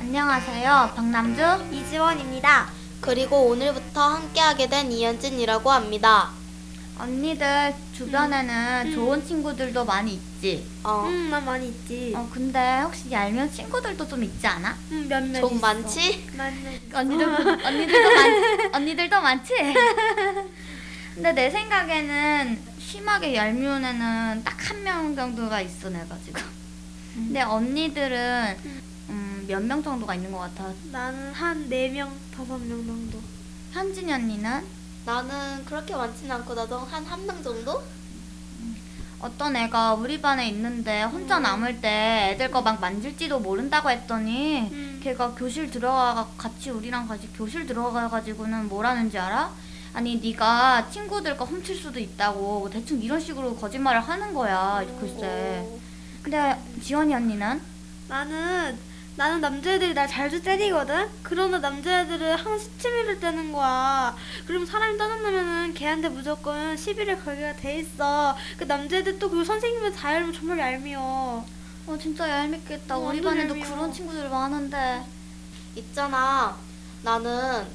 안녕하세요. 박남주. 이지원입니다. 그리고 오늘부터 함께하게 된 이현진이라고 합니다. 언니들 주변에는 좋은 친구들도 많이 있지. 어, 음, 난 많이 있지. 어, 근데 혹시 얄미운 친구들도 좀 있지 않아? 음, 몇몇 좀 있어. 많지? 많이. 언니들, 언니들도 많, 언니들도 많지? 근데 내 생각에는 심하게 얄미운 애는 딱 한 명 정도가 있어, 내가 지금. 근데 언니들은 음, 몇 명 정도가 있는 것 같아. 나는 한 4명, 5명 정도. 현진이 언니는 나는 그렇게 많지는 않고 나도 한 한 명 정도? 어떤 애가 우리 반에 있는데 혼자 남을 때 애들 거 막 만질지도 모른다고 했더니 음. 걔가 교실 들어가 같이 우리랑 같이 교실 들어가 가지고는 뭐라는지 알아? 아니 네가 친구들 거 훔칠 수도 있다고 뭐 대충 이런 식으로 거짓말을 하는 거야 글쎄. 오. 근데 지원이 언니는 나는 나는 남자애들이 날 자주 때리거든. 그러나 남자애들은 항상 시치미를 떼는 거야. 그럼 사람이 떠난다면은 걔한테 무조건 시비를 걸기가 돼 있어. 그 남자애들 또그 선생님을 다 알면 정말 얄미워. 어 진짜 얄밉겠다. 어, 우리 완전 반에도 얄미워. 그런 친구들 많은데. 있잖아. 나는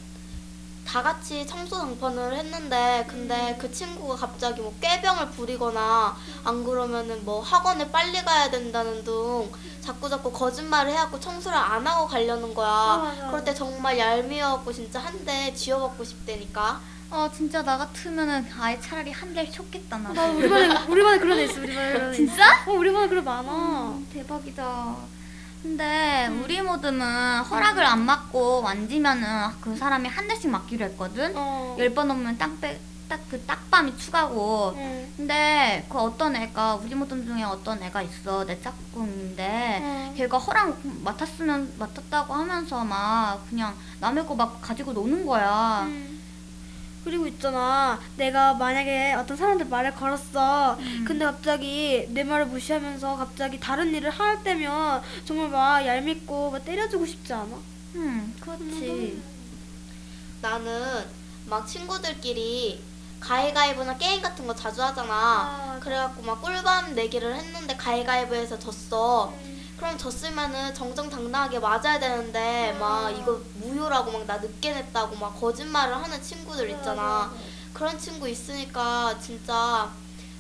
다 같이 청소 당번을 했는데 근데 그 친구가 갑자기 뭐 꾀병을 부리거나 안 그러면은 뭐 학원에 빨리 가야 된다는 둥 자꾸 자꾸 거짓말을 해갖고 청소를 안 하고 가려는 거야. 아. 그럴 때 정말 얄미워갖고 진짜 한 대 쥐어받고 싶다니까. 어 진짜 나 같으면은 아예 차라리 한 대를 쳤겠다 나. 나 우리 반에 우리 반에 그런 애 있어. 우리 반에 그런 애. 있어. 진짜? 어, 우리 반에 그런 애 많아. 어, 대박이다. 근데 우리 모듬은 허락을 안 받고 만지면은 그 사람이 한 대씩 맞기로 했거든. 어. 열번 넘으면 딱딱그 딱밤이 추가고. 응. 근데 그 어떤 애가 우리 모듬 중에 어떤 애가 있어 내 짝꿍인데 응. 걔가 허락 맡았으면 맡았다고 하면서 막 그냥 남의 거 막 가지고 노는 거야. 음. 그리고 있잖아. 내가 만약에 어떤 사람들 말을 걸었어. 음. 근데 갑자기 내 말을 무시하면서 갑자기 다른 일을 할 때면 정말 막 얄밉고 막 때려주고 싶지 않아? 응, 그렇지. 나는 막 친구들끼리 가위가위보나 게임 같은 거 자주 하잖아. 아, 그래갖고 막 꿀밤 내기를 했는데 가위가위보에서 졌어. 그럼 졌으면은 정정당당하게 맞아야 되는데 막 이거 무효라고 막 나 늦게 냈다고 막 거짓말을 하는 친구들 있잖아. 그런 친구 있으니까 진짜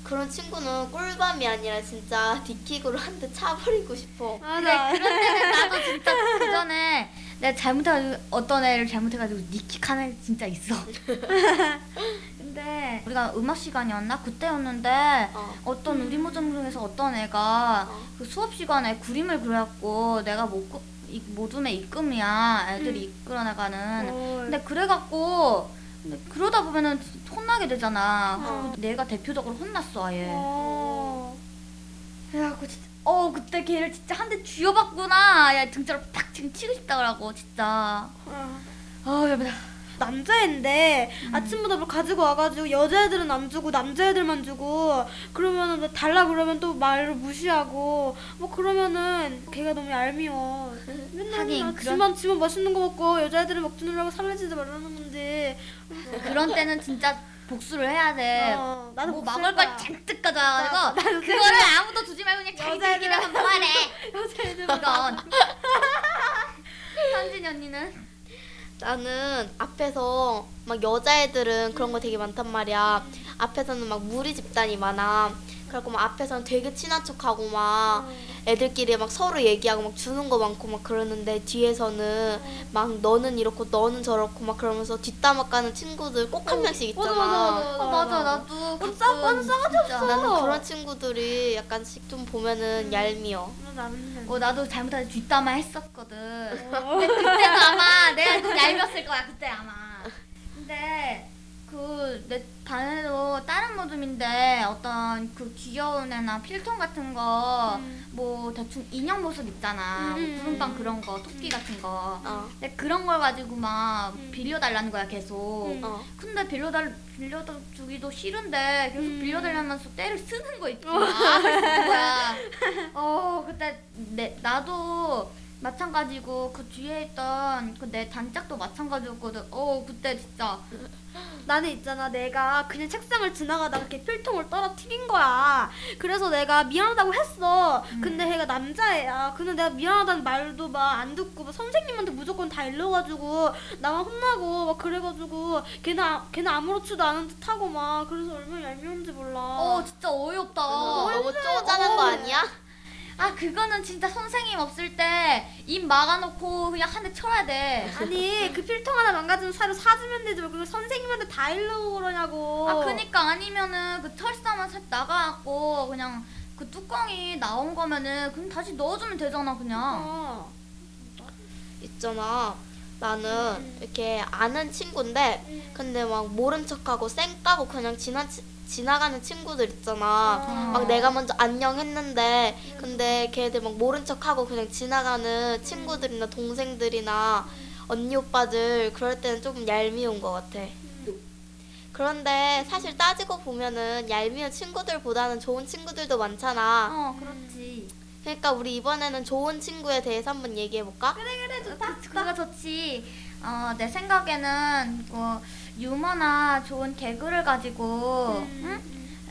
그런 친구는 꿀밤이 아니라 진짜 디킥으로 한 대 차버리고 싶어. 아, 근데 나 그런 때는 나도 진짜 그 전에 내가 잘못해가지고 어떤 애를 잘못해가지고 니킥 하는 애 진짜 있어. 근데 우리가 음악 시간이었나 그때였는데 어. 어떤 우리 모점 중에서 어떤 애가 어. 그 수업 시간에 그림을 그려갖고 내가 못 그- 이 모둠의 입금이야 애들이 이끌어 나가는. 어, 근데 그래갖고 근데 그러다 보면은 혼나게 되잖아. 어. 내가 대표적으로 혼났어 아예. 어. 그래갖고 진짜 어 그때 걔를 진짜 한 대 쥐어봤구나 야 등자로 팍 지금 치고 싶다 그러고 진짜 어. 아 여보다 남자애인데 음. 아침마다 뭘 가지고 와가지고 여자애들은 안 주고 남자애들만 주고 그러면은 나 달라 그러면 또 말을 무시하고 뭐 그러면은 걔가 너무 얄미워 맨날 하긴 그런- 지만 지만 맛있는 거 먹고 여자애들은 먹주느라고 살려지지 말라는 건데 그런 때는 진짜 복수를 해야 돼. 어, 나도 뭐 먹을 걸. 잔뜩 가져와가지고 나도 그거를 아무도 주지 말고 그냥 자기들끼리만 먹어래. 여자애들만 이건 현진 언니는 나는 앞에서 막 여자애들은 그런 거 되게 많단 말이야. 앞에서는 막 무리 집단이 많아. 그래갖고 막 앞에서는 되게 친한 척하고 막 애들끼리 막 서로 얘기하고 막 주는 거 많고 막 그러는데 뒤에서는 막 너는 이렇고 너는 저렇고 막 그러면서 뒷담화 까는 친구들 꼭 한 명씩 있잖아. 맞아, 맞아, 맞아. 어 맞아 나도 완전 싸- 완전 싸가지. 없어. 나는 그런 친구들이 약간씩 좀 보면은 얄미워. 어, 나는 어 나도 잘못해서 뒷담화 했었거든. 근데 그때도 아마 내가 좀 얄미웠을 거야 그때 아마. 근데 그 내 반에도 다른 모듬인데 어떤 그 귀여운 애나 필통 같은 거 음. 뭐 대충 인형 모습 있잖아 뭐 음. 구름빵 그런 거 토끼 같은 거 어. 근데 그런 걸 가지고 막 음. 빌려달라는 거야 계속 음. 어. 근데 빌려달 빌려주기도 싫은데 계속 음. 빌려달라면서 때를 쓰는 거 있지 아, 뭐야 어 그때 내 나도 마찬가지고 그 뒤에 있던 그 내 단짝도 마찬가지였거든. 어 그때 진짜. 나는 있잖아 내가 그냥 책상을 지나가다가 이렇게 필통을 떨어뜨린 거야. 그래서 내가 미안하다고 했어. 음. 근데 걔가 남자애야. 근데 내가 미안하다는 말도 막 안 듣고 막 선생님한테 무조건 다 일러가지고 나만 혼나고 막 그래가지고 걔는, 아, 걔는 아무렇지도 않은 듯 하고 막 그래서 얼마나 얄미운지 몰라. 어 진짜 어이없다. 너무 쪼잔한 거 아니야? 아 그거는 진짜 선생님 없을 때 입 막아놓고 그냥 한 대 쳐야 돼 아니 그 필통 하나 망가지면 사료 사주면 되지 왜 그걸 선생님한테 다 일르고 그러냐고 아 그니까 아니면은 그 철사만 살 나가갖고 그냥 그 뚜껑이 나온 거면은 그럼 다시 넣어주면 되잖아 그냥 어. 있잖아. 나는 이렇게 아는 친구인데 근데 막 모른 척하고 쌩 까고 그냥 지나 지나가는 친구들 있잖아. 어. 막 내가 먼저 안녕 했는데 근데 걔들 막 모른 척하고 그냥 지나가는 친구들이나 동생들이나 언니 오빠들 그럴 때는 조금 얄미운 것 같아. 그런데 사실 따지고 보면은 얄미운 친구들보다는 좋은 친구들도 많잖아. 어 그렇지 그러니까 우리 이번에는 좋은 친구에 대해서 한번 얘기해 볼까? 그래 그래 좋다 그, 그거 좋지 어, 내 생각에는 그 유머나 좋은 개그를 가지고 응?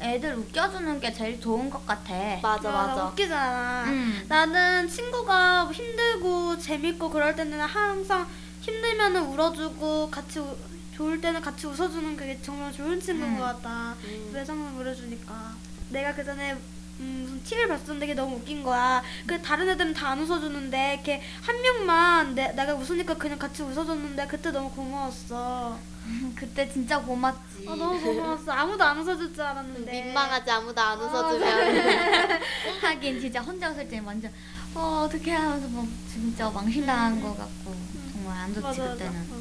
애들 웃겨주는 게 제일 좋은 것 같아 맞아 맞아. 웃기잖아 음. 나는 친구가 힘들고 재밌고 그럴 때는 항상 힘들면은 울어주고 같이 우- 좋을 때는 같이 웃어주는 그게 정말 좋은 친구인 음. 것 같다. 음. 외상을 울어주니까. 내가 그 전에 음, 무슨 TV를 봤었는데 그게 너무 웃긴 거야. 그 다른 애들은 다 안 웃어주는데 이렇게 한 명만 내, 내가 웃으니까 그냥 같이 웃어줬는데 그때 너무 고마웠어. 그때 진짜 고맙지 아, 너무 고마웠어. 아무도 안 웃어줄 줄 알았는데. 민망하지 아무도 안 아, 웃어주면. 하긴 진짜 혼자 웃을 때 완전 어 어떻게 하면서 뭐 진짜 망신당한 것 같고 정말 안 좋지 맞아, 맞아. 그때는 어.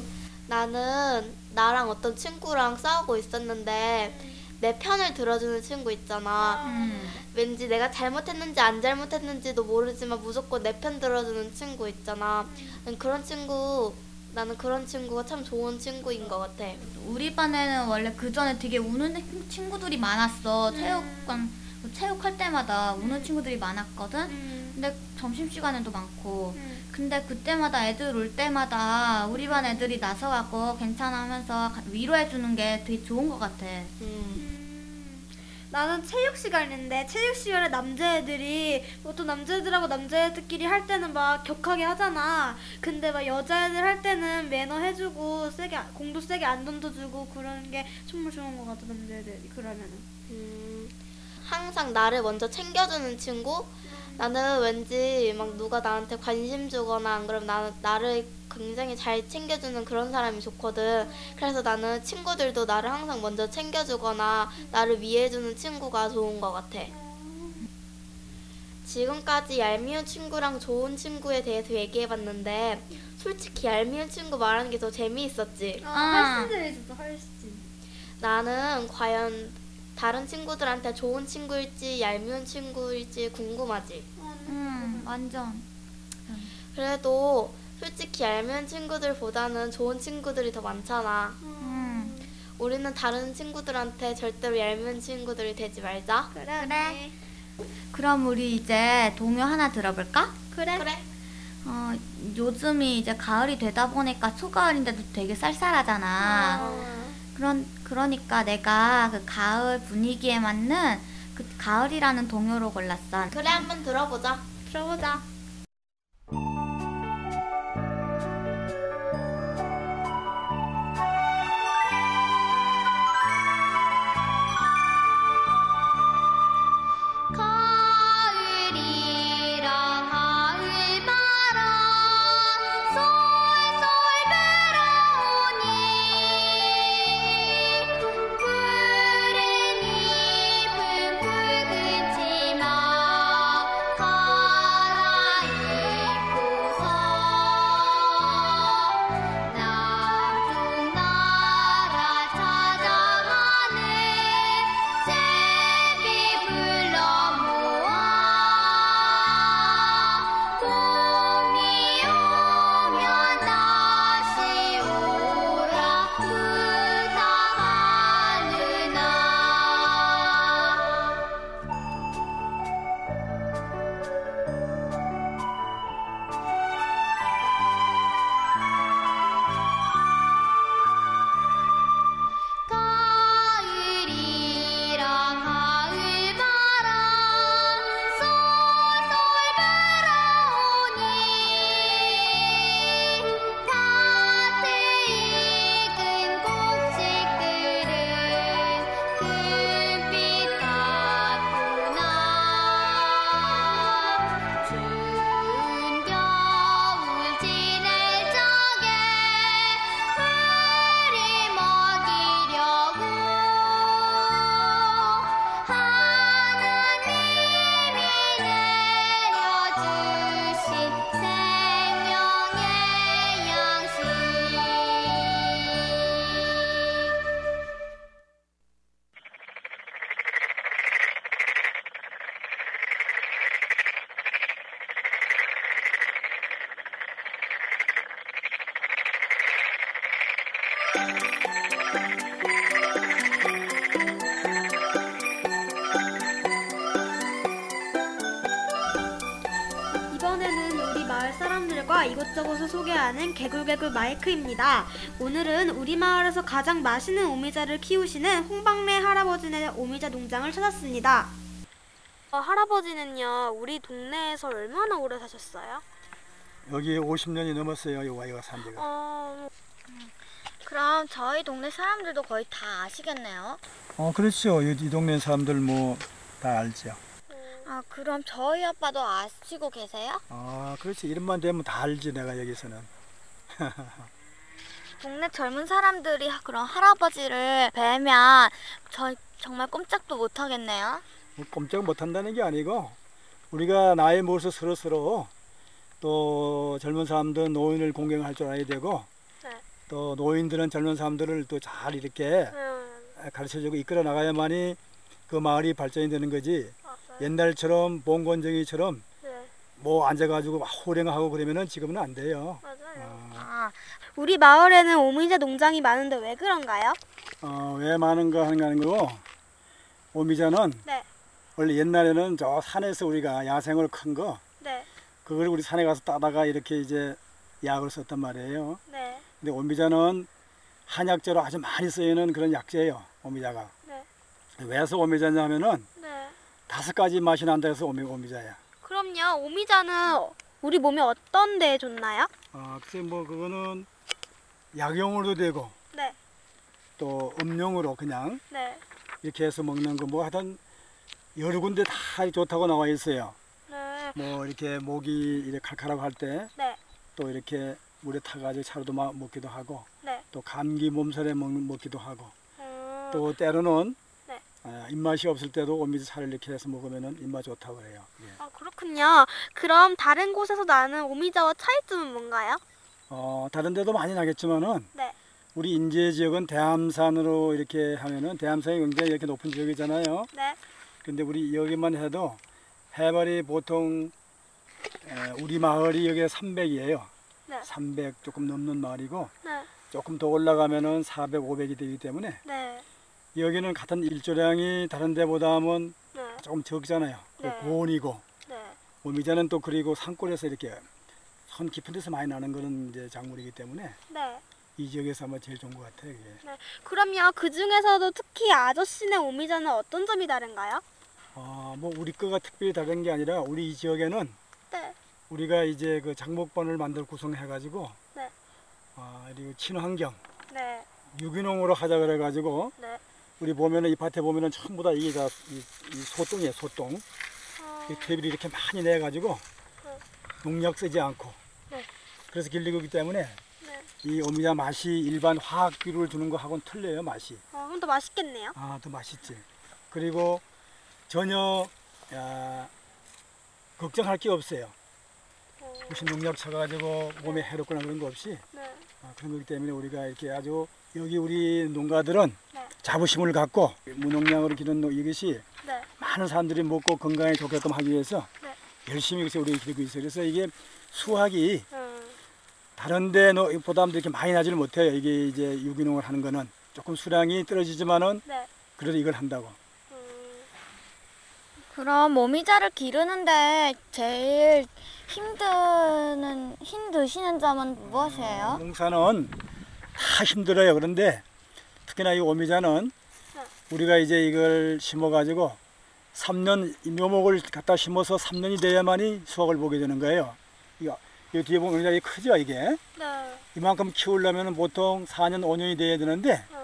나는 나랑 어떤 친구랑 싸우고 있었는데 내 편을 들어주는 친구 있잖아. 음. 왠지 내가 잘못했는지 안 잘못했는지도 모르지만 무조건 내 편 들어주는 친구 있잖아. 난 그런 친구 나는 그런 친구가 참 좋은 친구인 것 같아. 우리 반에는 원래 그 전에 되게 우는 친구들이 많았어 체육관 그 체육할 때마다 우는 친구들이 많았거든 음. 근데 점심 시간에도 많고 음. 근데 그때마다 애들 올 때마다 우리 반 애들이 나서갖고 괜찮아 하면서 가- 위로해주는 게 되게 좋은 것 같아 음. 음, 나는 체육 시간인데 체육 시간에 남자애들이 보통 남자애들하고 남자애들끼리 할 때는 막 격하게 하잖아. 근데 막 여자애들 할 때는 매너 해주고 세게 안- 공도 세게 안 던져주고 그런 게 정말 좋은 것 같아 남자애들이 그러면은. 음, 항상 나를 먼저 챙겨주는 친구? 나는 왠지 막 누가 나한테 관심 주거나 안 그러면 나는 나를 굉장히 잘 챙겨주는 그런 사람이 좋거든. 그래서 나는 친구들도 나를 항상 먼저 챙겨주거나 나를 위해주는 친구가 좋은 것 같아. 지금까지 얄미운 친구랑 좋은 친구에 대해서 얘기해봤는데 솔직히 얄미운 친구 말하는 게 더 재미있었지. 아. 훨씬 재밌었어 훨씬. 나는 과연 다른 친구들한테 좋은 친구일지 얄미운 친구일지 궁금하지. 음 완전 그래도 솔직히 얄미운 친구들보다는 좋은 친구들이 더 많잖아. 음. 우리는 다른 친구들한테 절대로 얄미운 친구들이 되지 말자. 그래 그래. 그럼 우리 이제 동요 하나 들어볼까? 그래. 그래. 어, 요즘이 이제 가을이 되다 보니까 초가을인데도 되게 쌀쌀하잖아. 어. 그런 그러니까 내가 그 가을 분위기에 맞는 그 가을이라는 동요로 골랐어. 그래 한번 들어보자. 들어보자. 이번에는 우리 마을 사람들과 이곳저곳을 소개하는 개굴개굴 마이크입니다. 오늘은 우리 마을에서 가장 맛있는 오미자를 키우시는 홍박매 할아버지네 오미자 농장을 찾았습니다. 어, 할아버지는요, 우리 동네에서 얼마나 오래 사셨어요? 여기 50년이 넘었어요. 이 와이가 산지가. 어, 그럼 저희 동네 사람들도 거의 다 아시겠네요. 어, 그렇죠. 이, 이 동네 사람들 뭐 다 알죠. 아, 그럼 저희 아빠도 아시고 계세요? 아, 그렇지. 이름만 되면 다 알지 내가 여기서는. 동네 젊은 사람들이 그런 할아버지를 뵈면 저 정말 꼼짝도 못 하겠네요. 뭐 꼼짝 못 한다는 게 아니고 우리가 나이 먹어서 서로 서로 또 젊은 사람들은 노인을 공경할 줄 알아야 되고 네. 또 노인들은 젊은 사람들을 또 잘 이렇게 가르쳐주고 이끌어 나가야만이 그 마을이 발전이 되는 거지. 옛날처럼 봉건정이처럼 네, 뭐 앉아가지고 막 호랭하고 그러면은 지금은 안 돼요. 맞아요. 어, 아, 우리 마을에는 오미자 농장이 많은데 왜 그런가요? 어, 왜 많은가 하는 거 하는 거고 오미자는 네. 원래 옛날에는 저 산에서 우리가 야생을 큰 거 네, 그걸 우리 산에 가서 따다가 이렇게 이제 약을 썼단 말이에요. 네, 근데 오미자는 한약재로 아주 많이 쓰이는 그런 약재예요. 오미자가. 네. 왜서 오미자냐면은 네. 다섯 가지 맛이 난다 해서 오미, 오미자야. 그럼요, 오미자는 우리 몸에 어떤 데에 좋나요? 아, 글쎄 뭐 그거는 약용으로도 되고 네, 또 음용으로 그냥 네, 이렇게 해서 먹는 거 뭐 하여튼 여러 군데 다 좋다고 나와 있어요. 네, 뭐 이렇게 목이 이렇게 칼칼하고 할 때또 네, 이렇게 물에 타가지고 차로도 마- 먹기도 하고 네. 또 감기 몸살에 먹, 먹기도 하고 음, 또 때로는 네. 아, 입맛이 없을 때도 오미자 살을 이렇게 해서 먹으면은 입맛 좋다고 그래요. 예. 아, 그렇군요. 그럼 다른 곳에서 나는 오미자와 차이점은 뭔가요? 어, 다른 데도 많이 나겠지만은 네. 우리 인제 지역은 대암산으로 이렇게 하면은 대암산이 굉장히 이렇게 높은 지역이잖아요. 네, 근데 우리 여기만 해도 해발이 보통 에, 우리 마을이 여기 300이에요. 네. 300 조금 넘는 마을이고 네, 조금 더 올라가면은 400, 500이 되기 때문에 네, 여기는 같은 일조량이 다른 데보다는 네, 조금 적잖아요. 그 네. 고온이고 네. 오미자는 또 그리고 산골에서 이렇게 선 깊은 데서 많이 나는 그런 이제 작물이기 때문에 네. 이 지역에서 아마 제일 좋은 것 같아요. 이게. 그럼요, 그 중에서도 특히 아저씨네 오미자는 어떤 점이 다른가요? 아, 뭐 우리 거가 특별히 다른 게 아니라 우리 이 지역에는 네, 우리가 이제 그 장목반을 만들 구성해 가지고 네. 아, 그리고 친환경 네, 유기농으로 하자 그래 가지고 네. 우리 보면은 이 밭에 보면은 전부 다 이게 다 이, 이 소똥이에요, 소똥. 어, 이 퇴비를 이렇게 많이 내 가지고 네. 농약 쓰지 않고 네. 그래서 길르고 있기 때문에 네. 이 오미자 맛이 일반 화학 비료를 주는 거하고는 틀려요, 맛이. 어, 그럼 더 맛있겠네요. 아, 더 맛있지. 그리고 전혀 야, 걱정할 게 없어요. 어, 무슨 농약 쳐가지고 몸에 해롭거나 그런 거 없이 네, 아, 그런 거기 때문에 우리가 이렇게 아주 여기 우리 농가들은 네. 자부심을 갖고 무농약으로 기른 농- 이것이 네, 많은 사람들이 먹고 건강에 좋게끔 하기 위해서 네. 열심히 그래서 우리 기르고 있어요. 그래서 이게 수확이 음, 다른 데 보다도 이렇게 많이 나지를 못해요. 이게 이제 유기농을 하는 거는 조금 수량이 떨어지지만은 네. 그래도 이걸 한다고. 음, 그럼 모미자를 기르는데 제일 힘드는 힘드시는 점은 무엇이에요? 농사는 다 힘들어요. 그런데 특히나 이 오미자는 네. 우리가 이제 이걸 심어가지고 3년 이 묘목을 갖다 심어서 3년이 돼야만이 수확을 보게 되는 거예요. 이거 이 뒤에 보면 굉장히 크죠 이게. 네, 이만큼 키우려면 보통 4년 5년이 돼야 되는데 음,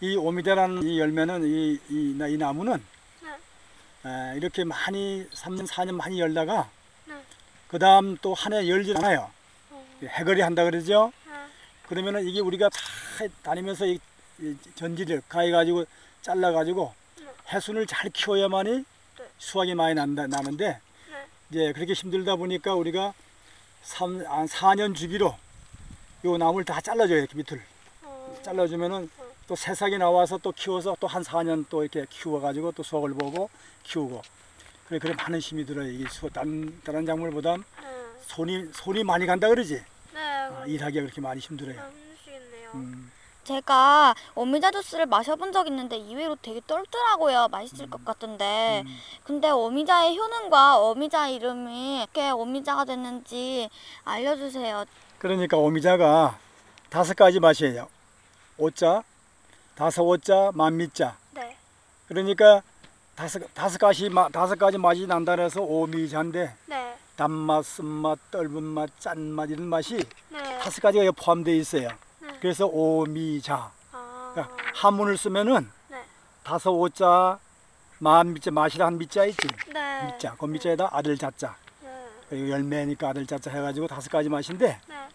이 오미자라는 이 열매는 이, 이, 나- 이 나무는 네. 에, 이렇게 많이 3년 4년 많이 열다가 네. 그 다음 또 한 해 열지 않아요. 음, 해거리 한다 그러죠. 네. 그러면은 이게 우리가 다 다니면서 이, 이 전지를 가해 가지고 잘라 가지고 네. 해순을 잘 키워야만이 네. 수확이 많이 난다, 나는데 네. 이제 그렇게 힘들다 보니까 우리가 3, 한 4년 주기로 요 나무를 다 잘라줘요 이렇게 밑을 어, 잘라주면은 또 새싹이 나와서 또 키워서 또 한 4년 또 이렇게 키워가지고 또 수확을 보고 키우고 그래 그래 많은 힘이 들어요 이게 수, 다른 다른 작물보다 네. 손이 손이 많이 간다 그러지 네, 아, 일하기가 그렇게 많이 힘들어요. 힘드시겠네요. 음. 제가 오미자 주스를 마셔본 적 있는데 의외로 되게 떫더라고요. 맛있을 것 같은데. 음. 근데 오미자의 효능과 오미자 이름이 어떻게 오미자가 됐는지 알려주세요. 그러니까 오미자가 다섯 가지 맛이에요. 오자, 다섯 오자, 만미자. 네. 그러니까 다섯 다섯 가지 맛 다섯 가지 맛이 난다 해서 오미자인데 네. 단맛, 쓴맛, 떫은 맛, 짠맛 이런 맛이 네. 다섯 가지가 포함되어 있어요. 네. 그래서 오미자. 아. 그러니까 한문을 쓰면은 네. 다섯 오자, 만 미자 맛이라 한 미자 있지. 네. 미자. 그 미자에다 아들 자자. 네. 그리고 열매니까 아들 자자 해가지고 다섯 가지 맛인데 네.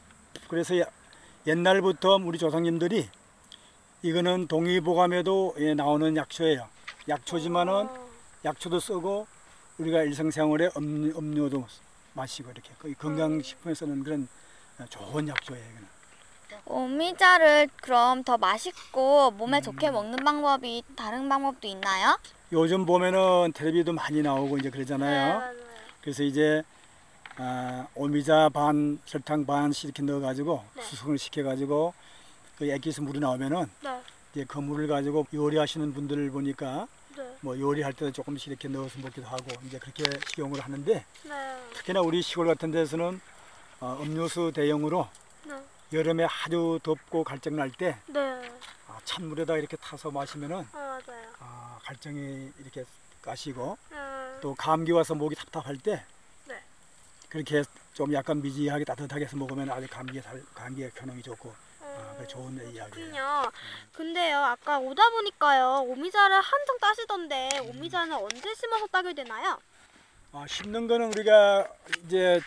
그래서 야- 옛날부터 우리 조상님들이 이거는 동의보감에도 예, 나오는 약초예요. 약초지만은 어. 약초도 쓰고 우리가 일상생활에 음료, 음료 도 마시고 이렇게 건강식품에 쓰는 그런 어, 좋은 약초예요. 이거는. 오미자를 그럼 더 맛있고 몸에 음. 좋게 먹는 방법이 다른 방법도 있나요? 요즘 보면은 텔레비도 많이 나오고 이제 네, 그러잖아요. 맞아요. 그래서 이제 아, 오미자 반 설탕 반씩 이렇게 넣어가지고 네. 수성을 시켜가지고 그 액기스 물이 나오면은 네. 이제 그 물을 가지고 요리하시는 분들을 보니까 네. 뭐 요리할 때도 조금씩 이렇게 넣어서 먹기도 하고 이제 그렇게 식용을 하는데 네. 특히나 우리 시골 같은 데서는 어, 음료수 대용으로 네. 여름에 아주 덥고 갈증 날때 네. 아, 찬물에다 이렇게 타서 마시면은 아. 아, 갈증이 이렇게 가시고 네. 또 감기 와서 목이 답답할 때 네. 그렇게 좀 약간 미지하게 따뜻하게 해서 먹으면 아주 감기에 살, 감기에 효능이 좋고 그 좋은 이야기예요. 그렇군요. 근데요, 아까 오다 보니까요, 오미자를 한정 따시던데, 오미자는 언제 심어서 따게 되나요? 아, 심는 거는 우리가 이제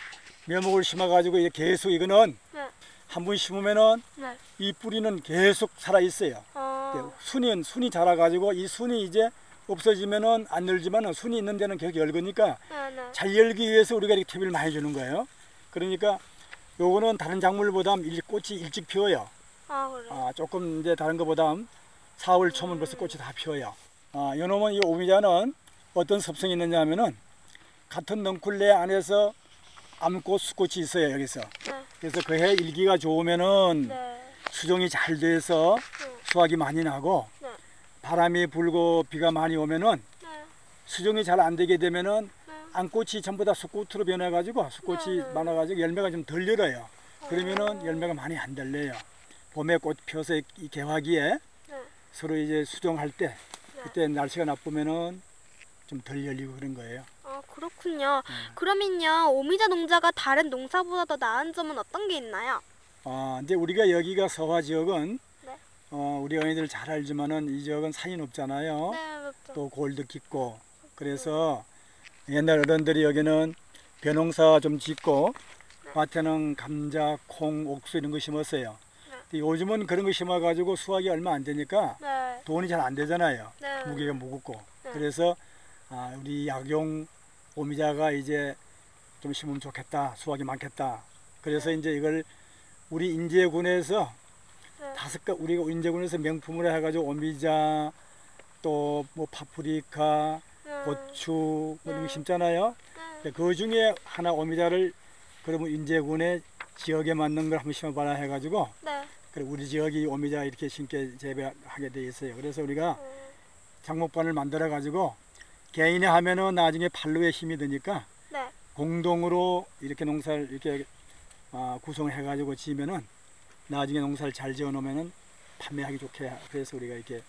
묘목을 심어가지고 이제 계속 이거는 네. 한번 심으면은 네. 이 뿌리는 계속 살아 있어요. 어, 순이 순이 자라가지고 이 순이 이제 없어지면은 안 열지만은 순이 있는 데는 계속 열거니까 네, 네. 잘 열기 위해서 우리가 이렇게 TV를 많이 주는 거예요. 그러니까 요거는 다른 작물보다 일, 꽃이 일찍 피어요. 아, 그래요? 아, 조금 이제 다른 것보다 4월 초면 벌써 꽃이 다 피어요. 아, 요놈은 이 오미자는 어떤 습성이 있느냐 하면은 같은 넝쿨레 안에서 암꽃, 수꽃이 있어요, 여기서. 네. 그래서 그 해 일기가 좋으면은 네. 수종이 잘 돼서 네. 수확이 많이 나고 네. 바람이 불고 비가 많이 오면은 네. 수종이 잘 안 되게 되면은 네. 암꽃이 전부 다 수꽃으로 변해가지고 수꽃이 네. 많아가지고 열매가 좀 덜 열어요. 그러면은 열매가 많이 안 달려요. 봄에 꽃 피어서 이 개화기에 네. 서로 이제 수종할 때 네. 그때 날씨가 나쁘면은 좀 덜 열리고 그런 거예요. 아, 그렇군요. 네. 그러면요, 오미자 농자가 다른 농사보다 더 나은 점은 어떤 게 있나요? 아, 이제 우리가 여기가 서화 지역은 네. 어, 우리 어머니들 잘 알지만은 이 지역은 산이 높잖아요. 네. 또 골도 깊고 그래서 옛날 어른들이 여기는 벼농사 좀 짓고 밭에는 감자, 콩, 옥수 이런 거 심었어요. 요즘은 그런 거 심어가지고 수확이 얼마 안 되니까 네. 돈이 잘 안 되잖아요. 네. 무게가 무겁고 네. 그래서 아, 우리 약용 오미자가 이제 좀 심으면 좋겠다 수확이 많겠다 그래서 이제 이걸 우리 인제군에서 네. 다섯 가 우리가 인제군에서 명품으로 해가지고 오미자 또 뭐 파프리카 네. 고추 뭐 이런 거 네. 심잖아요 네. 그 중에 하나 오미자를 그러면 인제군의 지역에 맞는 걸 한번 심어봐라 해가지고 네. 그래 우리 지역이 오미자 이렇게 심게 재배하게 돼 있어요 그래서 우리가 어, 장목반을 만들어 가지고 개인이 하면은 나중에 팔로에 힘이 드니까 네. 공동으로 이렇게 농사를 이렇게 아, 구성을 해가지고 지면은 나중에 농사를 잘 지어 놓으면은 판매하기 좋게 그래서 우리가 이렇게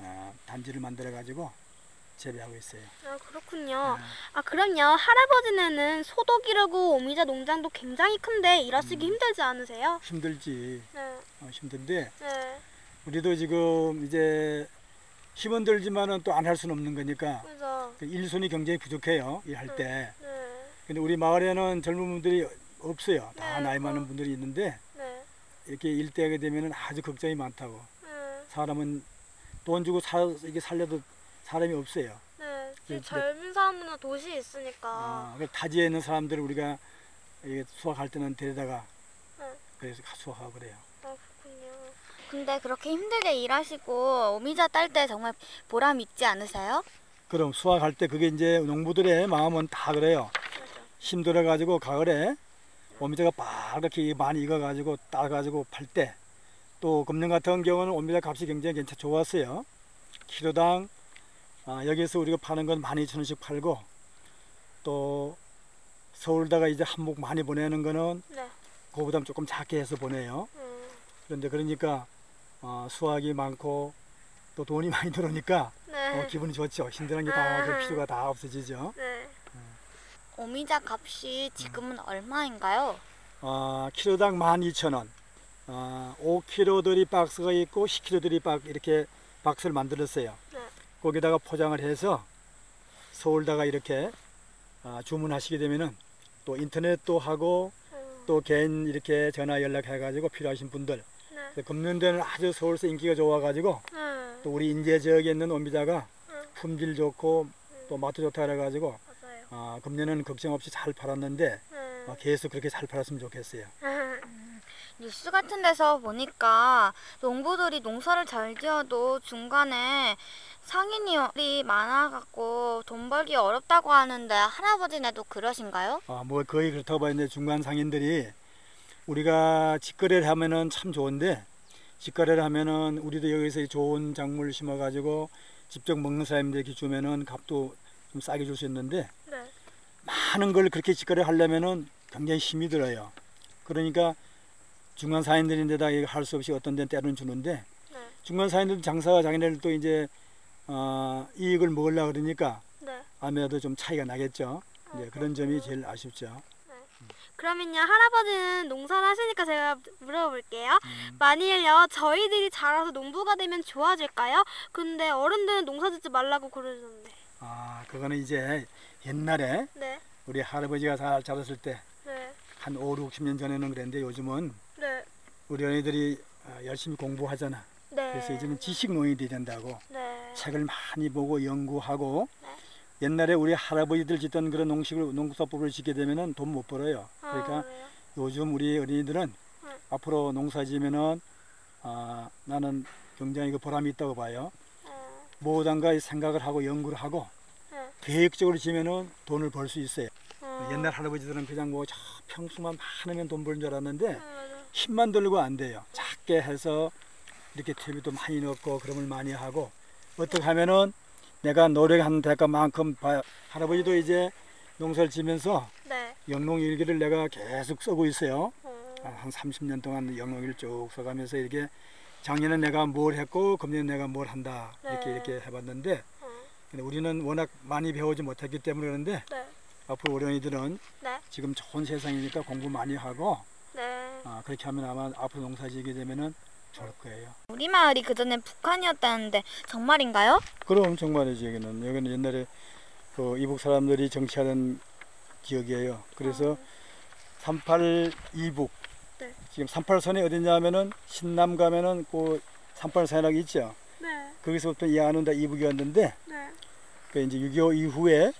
아, 단지를 만들어 가지고 재배하고 있어요. 아, 그렇군요. 아, 그럼요. 할아버지네는 기르고 오미자 농장도 굉장히 큰데 일하시기 힘들지 않으세요? 힘들지 네. 어, 힘든데 네. 우리도 지금 이제 힘은 들지만은 또 안 할 수는 없는 거니까 그죠. 그 일손이 굉장히 부족해요 일할 때. 네. 근데 우리 마을에는 젊은 분들이 없어요. 다 네, 나이 어. 많은 분들이 있는데 네. 이렇게 일대하게 되면은 아주 걱정이 많다고. 네. 사람은 돈 주고 사, 이게 살려도 사람이 없어요. 네. 네, 지금 젊은 사람들은 도시에 있으니까. 아, 그 타지에 있는 사람들을 우리가 수확할 때는 데려다가 네. 그래서 수확하고 그래요. 아, 그렇군요. 근데 그렇게 힘들게 일하시고 오미자 딸 때 정말 보람 있지 않으세요? 그럼 수확할 때 그게 이제 농부들의 마음은 다 그래요. 맞아. 힘들어 가지고 가을에 오미자가 빨갛게 많이 익어 가지고 따 가지고 팔 때 또 금년 같은 경우는 오미자 값이 굉장히 괜찮 좋았어요. 키로당 아, 여기서 우리가 파는 건 12,000원씩 팔고 또 서울다가 이제 한복 많이 보내는 거는 네. 그거보다 조금 작게 해서 보내요. 음, 그런데 그러니까 어, 수확이 많고 또 돈이 많이 들어오니까 네. 어, 기분이 좋죠. 힘든 게다그 필요가 다 없어지죠. 네. 오미자 값이 지금은 얼마인가요? 어, 키로당 12,000원. 어, 5kg들이 박스가 있고 10kg들이 박 이렇게 박스를 만들었어요. 네. 거기다가 포장을 해서 서울다가 이렇게 아, 주문하시게 되면은 또 인터넷도 하고 음, 또 개인 이렇게 전화 연락해가지고 필요하신 분들 네. 금년대는 아주 서울서 인기가 좋아가지고 음, 또 우리 인제 지역에 있는 오미자가 음, 품질 좋고 또 맛도 좋다 그래가지고. 아, 금년은 걱정 없이 잘 팔았는데 음. 어, 계속 그렇게 잘 팔았으면 좋겠어요. 뉴스 같은 데서 보니까 농부들이 농사를 잘 지어도 중간에 상인이 많아갖고 돈 벌기 어렵다고 하는데 할아버지네도 그러신가요? 아, 뭐 거의 그렇다고 봐야는데 중간 상인들이 우리가 직거래를 하면은 참 좋은데 직거래를 하면은 우리도 여기서 좋은 작물 심어가지고 직접 먹는 사람들에게 주면은 값도 좀 싸게 줄 수 있는데 네. 많은 걸 그렇게 직거래 하려면은 굉장히 힘이 들어요. 그러니까 중간 사인들인데다 할 수 없이 어떤 데는 때로는 주는데 네. 중간 사인들 장사가 자기네들 또 이제 어, 이익을 먹으려 그러니까 네. 아무래도 좀 차이가 나겠죠. 이제 그런 점이 제일 아쉽죠. 그러면요 할아버지는 농사를 하시니까 제가 물어볼게요. 음. 만일요 저희들이 자라서 농부가 되면 좋아질까요? 근데 어른들은 농사 짓지 말라고 그러는데. 아, 그거는 이제 옛날에 네. 우리 할아버지가 잘 자랐을 때한 네. 5, 60년 전에는 그랬는데 요즘은 네. 우리 어린이들이 어, 열심히 공부하잖아. 네. 그래서 이제는 지식 노인이 돼야 된다고 네. 책을 많이 보고 연구하고 네. 옛날에 우리 할아버지들 짓던 그런 농식을 농사법을 짓게 되면은 돈 못 벌어요. 아, 그러니까 그래요? 요즘 우리 어린이들은 네. 앞으로 농사 지면은 아, 나는 굉장히 그 보람이 있다고 봐요. 어, 뭐든가 생각을 하고 연구를 하고 네. 계획적으로 지면은 돈을 벌 수 있어요. 어. 옛날 할아버지들은 그냥 뭐 저 평수만 많으면 돈 버는 줄 알았는데. 힘만 들고 안 돼요. 작게 해서 이렇게 퇴비도 많이 넣고 그럼을 많이 하고 어떻게 하면은 내가 노력한 대가만큼 봐- 할아버지도 이제 농사를 지면서 네. 영농일기를 내가 계속 쓰고 있어요. 어. 아, 한 30년 동안 영농일을 쭉 써가면서 이렇게 작년에 내가 뭘 했고 금년에 내가 뭘 한다 이렇게 네. 이렇게 해봤는데 어. 근데 우리는 워낙 많이 배우지 못했기 때문에 그런데 네. 앞으로 어린이들은 네. 지금 좋은 세상이니까 공부 많이 하고 네. 아, 그렇게 하면 아마 앞으로 농사 지게 되면은 좋을 거예요. 우리 마을이 그전에 북한이었다는데 정말인가요? 그럼 정말이지 여기는 여기는 옛날에 그 이북 사람들이 정치하던 지역이에요. 그래서 38 이북 네. 지금 38선이 어디냐면은 신남 가면은 그 38선이라고 있죠. 네. 거기서부터 이안운다 이북이었는데 네. 그 이제 6.25 이후에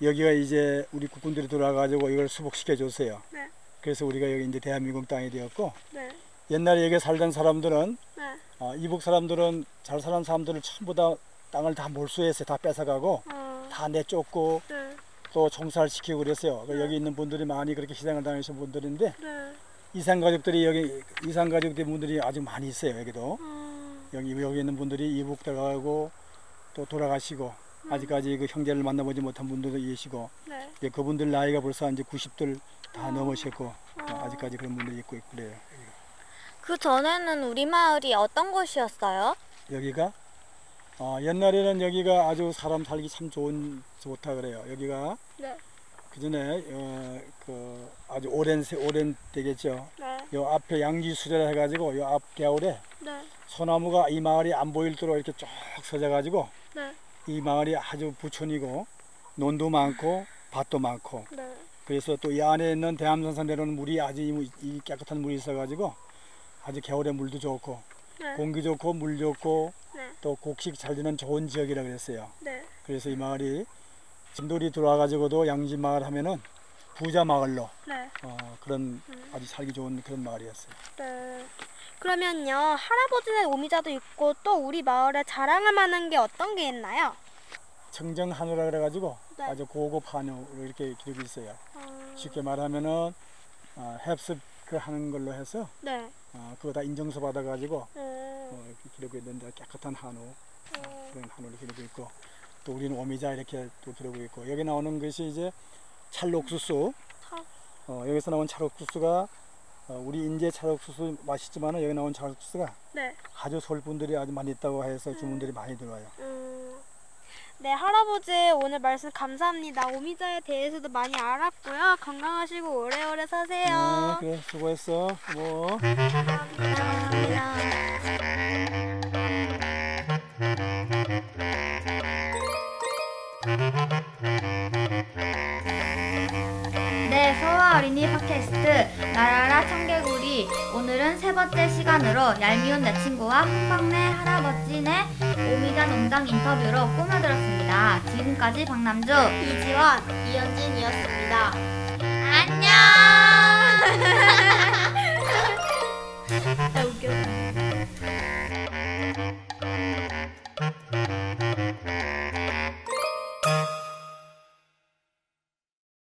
여기가 이제 우리 국군들이 들어와가지고 이걸 수복시켜 줬어요. 네. 그래서 우리가 여기 이제 대한민국 땅이 되었고 네. 옛날에 여기 살던 사람들은 네. 아, 이북 사람들은 잘 사는 사람들을 전부 다 땅을 다 몰수해서 다 뺏어가고 어. 다 내쫓고 네. 또 총살 시키고 그랬어요. 그 여기 있는 분들이 많이 그렇게 희생을 당하신 분들인데 네. 이산 가족들이 여기 이산 가족들 분들이 아직 많이 있어요. 여기도 어. 여기 여기 있는 분들이 이북 들어가고 또 돌아가시고 아직까지 그 형제를 만나보지 못한 분들도 계시고 네. 이제 그분들 나이가 벌써 이제 90들 다 넘으셨고 어, 아직까지 그런 분들이 있고 그래요. 그 전에는 우리 마을이 어떤 곳이었어요? 여기가 어, 옛날에는 여기가 아주 사람 살기 참 좋은 좋다 그래요. 여기가 네. 그 전에 어, 그 아주 오랜 세- 오랜 되겠죠. 네. 요 앞에 양지 수제를 해가지고 요 앞 겨울에 네. 소나무가 이 마을이 안 보일도록 이렇게 쭉 서져가지고 네. 이 마을이 아주 부촌이고 논도 많고 밭도 많고 네. 그래서 또 이 안에 있는 대암산산 내려오는 물이 아주 이, 이 깨끗한 물이 있어가지고 아주 겨울에 물도 좋고 네. 공기 좋고 물 좋고 네. 또 곡식 잘 되는 좋은 지역이라 그랬어요. 네. 그래서 이 마을이 진돌이 들어와 가지고도 양지 마을 하면은 부자 마을로 네. 어, 그런 아주 살기 좋은 그런 마을이었어요. 네. 그러면요 할아버지네 오미자도 있고 또 우리 마을에 자랑할 만한 게 어떤 게 있나요? 청정 한우라 그래가지고 네. 아주 고급 한우로 이렇게 기르고 있어요. 어, 쉽게 말하면은 어, 햅습 그 하는 걸로 해서 네. 어, 그거 다 인정서 받아가지고 음. 어, 이렇게 기르고 있는데 깨끗한 한우 그런 한우를 기르고 있고 또 우리는 오미자 이렇게 또 기르고 있고 여기 나오는 것이 이제 찰옥수수 찰- 어, 여기서 나온 찰옥수수가 어, 우리 인제 찰옥수수 맛있지만 여기 나온 찰옥수수가 네. 아주 서울 분들이 아주 많이 있다고 해서 주문들이 많이 들어와요. 음. 네, 할아버지 오늘 말씀 감사합니다. 오미자에 대해서도 많이 알았고요. 건강하시고 오래오래 사세요. 네, 그래 수고했어. 뭐. 네, 서화 어린이 팟캐스트 나라라 오늘은 세 번째 시간으로 얄미운 내 친구와 한방네 할아버지네 오미자 농장 인터뷰로 꾸며들었습니다. 지금까지 박남주 이지원. 이현진이었습니다. 안녕. 아, 웃겨.